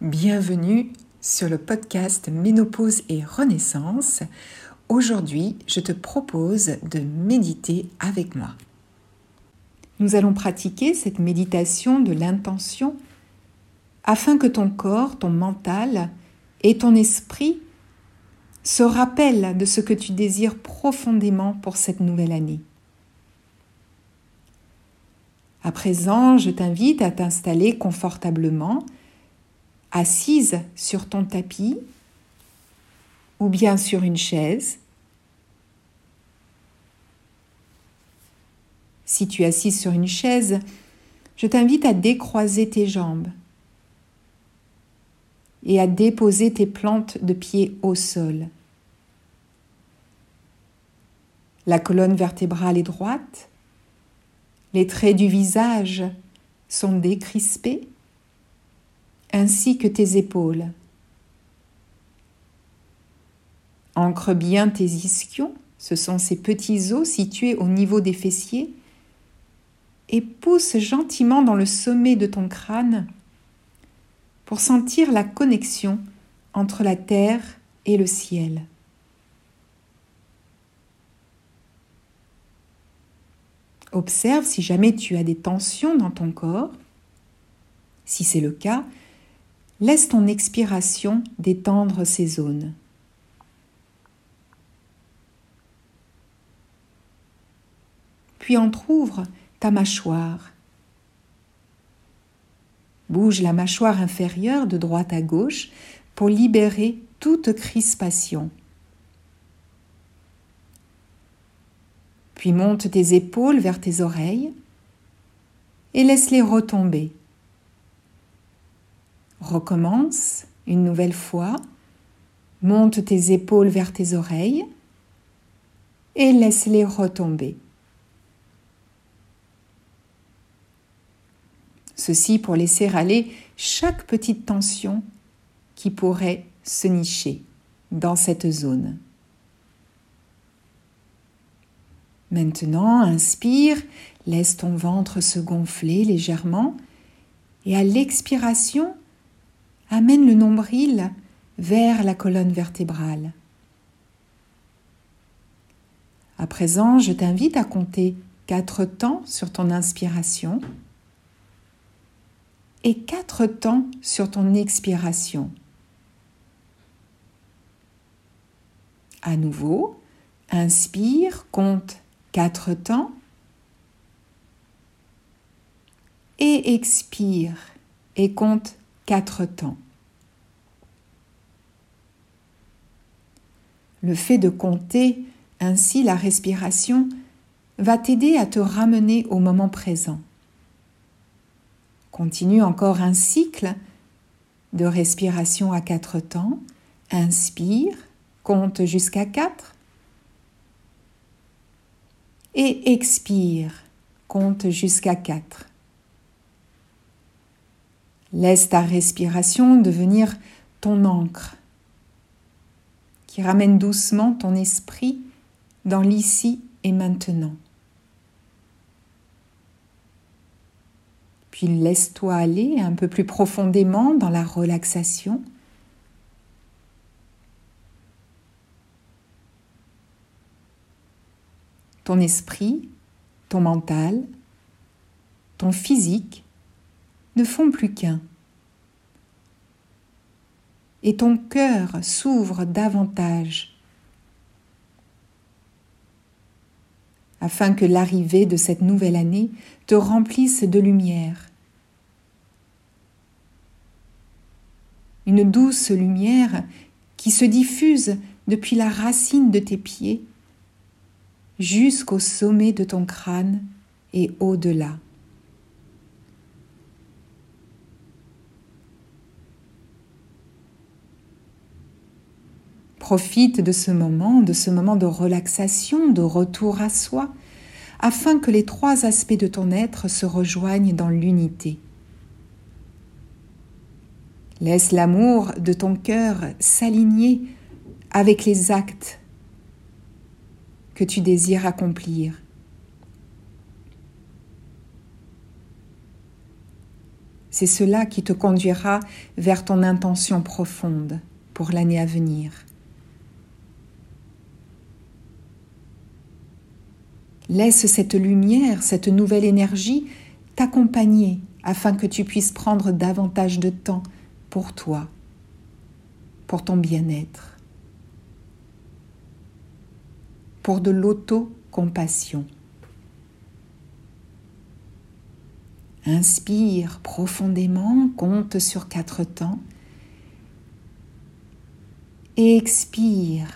Bienvenue sur le podcast Ménopause et Renaissance. Aujourd'hui, je te propose de méditer avec moi. Nous allons pratiquer cette méditation de l'intention afin que ton corps, ton mental et ton esprit se rappellent de ce que tu désires profondément pour cette nouvelle année. À présent, je t'invite à t'installer confortablement assise sur ton tapis ou bien sur une chaise. Si tu es assise sur une chaise, je t'invite à décroiser tes jambes et à déposer tes plantes de pied au sol. La colonne vertébrale est droite, les traits du visage sont décrispés ainsi que tes épaules. Ancre bien tes ischions, ce sont ces petits os situés au niveau des fessiers, et pousse gentiment dans le sommet de ton crâne pour sentir la connexion entre la terre et le ciel. Observe si jamais tu as des tensions dans ton corps. Si c'est le cas, Laisse ton expiration détendre ces zones. Puis entr'ouvre ta mâchoire. Bouge la mâchoire inférieure de droite à gauche pour libérer toute crispation. Puis monte tes épaules vers tes oreilles et laisse-les retomber. Recommence une nouvelle fois. Monte tes épaules vers tes oreilles et laisse-les retomber. Ceci pour laisser aller chaque petite tension qui pourrait se nicher dans cette zone. Maintenant, inspire, laisse ton ventre se gonfler légèrement et à l'expiration, amène le nombril vers la colonne vertébrale. À présent, je t'invite à compter quatre temps sur ton inspiration et quatre temps sur ton expiration. À nouveau, inspire, compte quatre temps et expire et compte quatre temps. Le fait de compter ainsi la respiration va t'aider à te ramener au moment présent. Continue encore un cycle de respiration à quatre temps. Inspire, compte jusqu'à quatre. Et expire, compte jusqu'à quatre. Laisse ta respiration devenir ton encre qui ramène doucement ton esprit dans l'ici et maintenant. Puis laisse-toi aller un peu plus profondément dans la relaxation. Ton esprit, ton mental, ton physique ne font plus qu'un. Et ton cœur s'ouvre davantage afin que l'arrivée de cette nouvelle année te remplisse de lumière. Une douce lumière qui se diffuse depuis la racine de tes pieds jusqu'au sommet de ton crâne et au-delà. Profite de ce moment, de ce moment de relaxation, de retour à soi, afin que les trois aspects de ton être se rejoignent dans l'unité. Laisse l'amour de ton cœur s'aligner avec les actes que tu désires accomplir. C'est cela qui te conduira vers ton intention profonde pour l'année à venir. Laisse cette lumière, cette nouvelle énergie t'accompagner afin que tu puisses prendre davantage de temps pour toi, pour ton bien-être, pour de l'auto-compassion. Inspire profondément, compte sur quatre temps. Et expire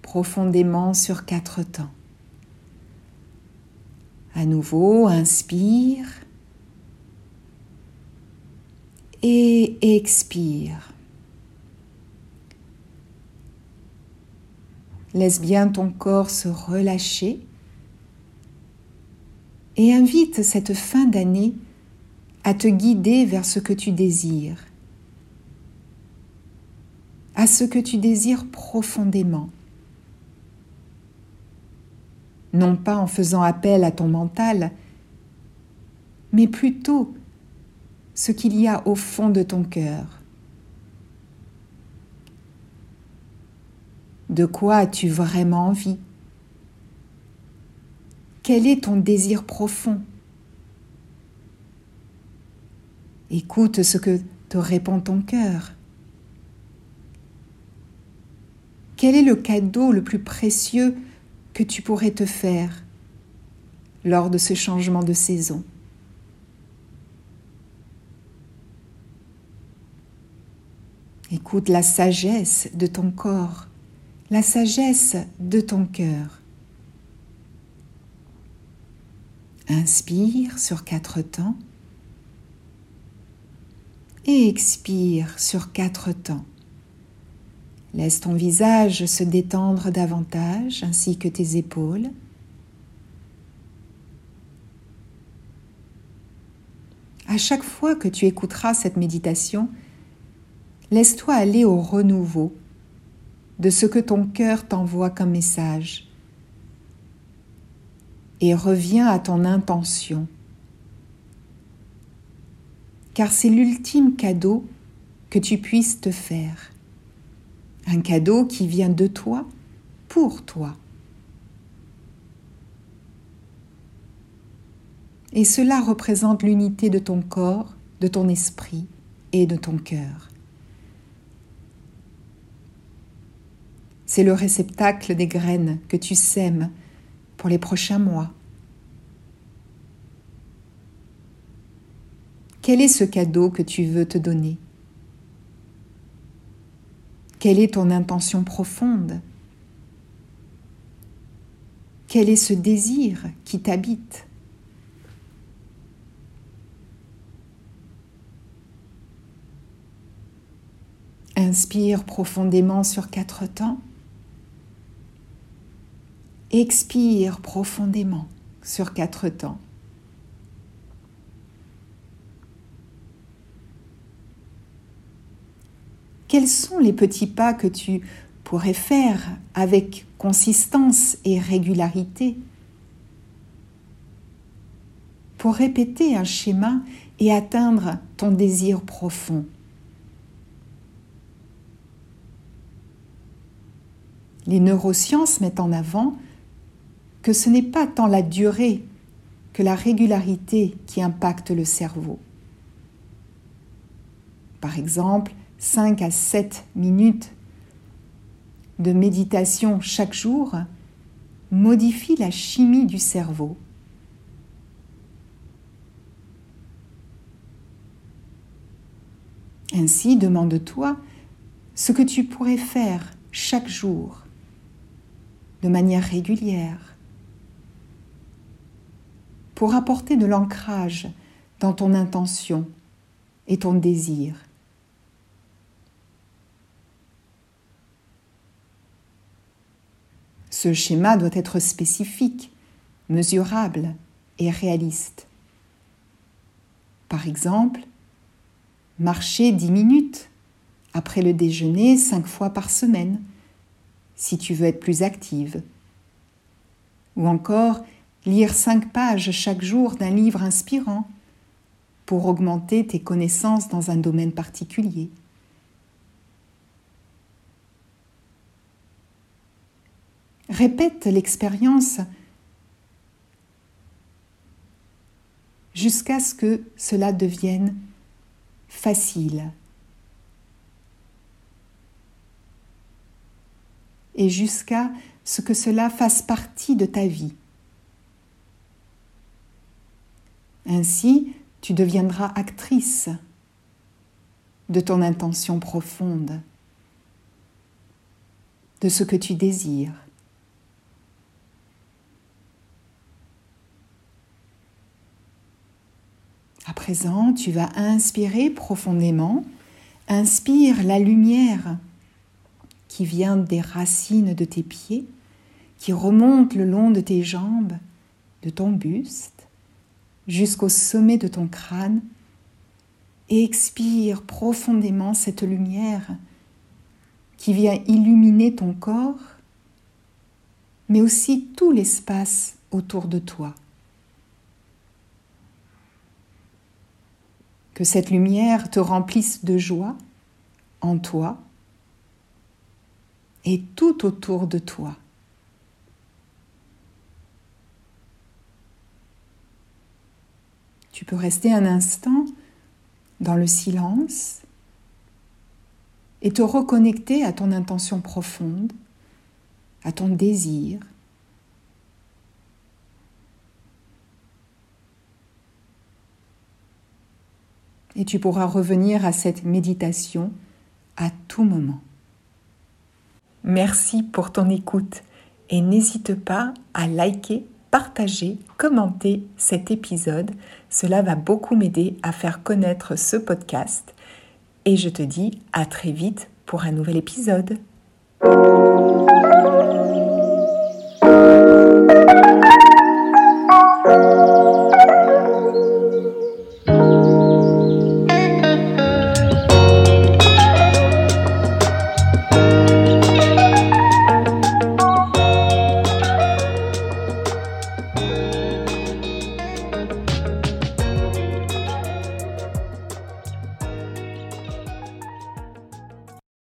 profondément sur quatre temps. À nouveau, inspire et expire. Laisse bien ton corps se relâcher et invite cette fin d'année à te guider vers ce que tu désires, à ce que tu désires profondément non pas en faisant appel à ton mental, mais plutôt ce qu'il y a au fond de ton cœur. De quoi as-tu vraiment envie? Quel est ton désir profond? Écoute ce que te répond ton cœur. Quel est le cadeau le plus précieux que tu pourrais te faire lors de ce changement de saison. Écoute la sagesse de ton corps, la sagesse de ton cœur. Inspire sur quatre temps et expire sur quatre temps. Laisse ton visage se détendre davantage ainsi que tes épaules. À chaque fois que tu écouteras cette méditation, laisse-toi aller au renouveau de ce que ton cœur t'envoie comme message et reviens à ton intention. Car c'est l'ultime cadeau que tu puisses te faire un cadeau qui vient de toi pour toi. Et cela représente l'unité de ton corps, de ton esprit et de ton cœur. C'est le réceptacle des graines que tu sèmes pour les prochains mois. Quel est ce cadeau que tu veux te donner? Quelle est ton intention profonde? Quel est ce désir qui t'habite? Inspire profondément sur quatre temps. Expire profondément sur quatre temps. Quels sont les petits pas que tu pourrais faire avec consistance et régularité pour répéter un schéma et atteindre ton désir profond? Les neurosciences mettent en avant que ce n'est pas tant la durée que la régularité qui impacte le cerveau. par exemple 5 à 7 minutes de méditation chaque jour, modifie la chimie du cerveau. Ainsi, demande-toi ce que tu pourrais faire chaque jour de manière régulière pour apporter de l'ancrage dans ton intention et ton désir. Ce schéma doit être spécifique, mesurable et réaliste. Par exemple, marcher dix minutes après le déjeuner cinq fois par semaine, si tu veux être plus active. Ou encore lire cinq pages chaque jour d'un livre inspirant pour augmenter tes connaissances dans un domaine particulier. Répète l'expérience jusqu'à ce que cela devienne facile et jusqu'à ce que cela fasse partie de ta vie. Ainsi, tu deviendras actrice de ton intention profonde, de ce que tu désires. À présent, tu vas inspirer profondément. Inspire la lumière qui vient des racines de tes pieds, qui remonte le long de tes jambes, de ton buste, jusqu'au sommet de ton crâne, et expire profondément cette lumière qui vient illuminer ton corps, mais aussi tout l'espace autour de toi. Que cette lumière te remplisse de joie en toi et tout autour de toi. Tu peux rester un instant dans le silence et te reconnecter à ton intention profonde, à ton désir. Et tu pourras revenir à cette méditation à tout moment. Merci pour ton écoute et n'hésite pas à liker, partager, commenter cet épisode. Cela va beaucoup m'aider à faire connaître ce podcast. Et je te dis à très vite pour un nouvel épisode.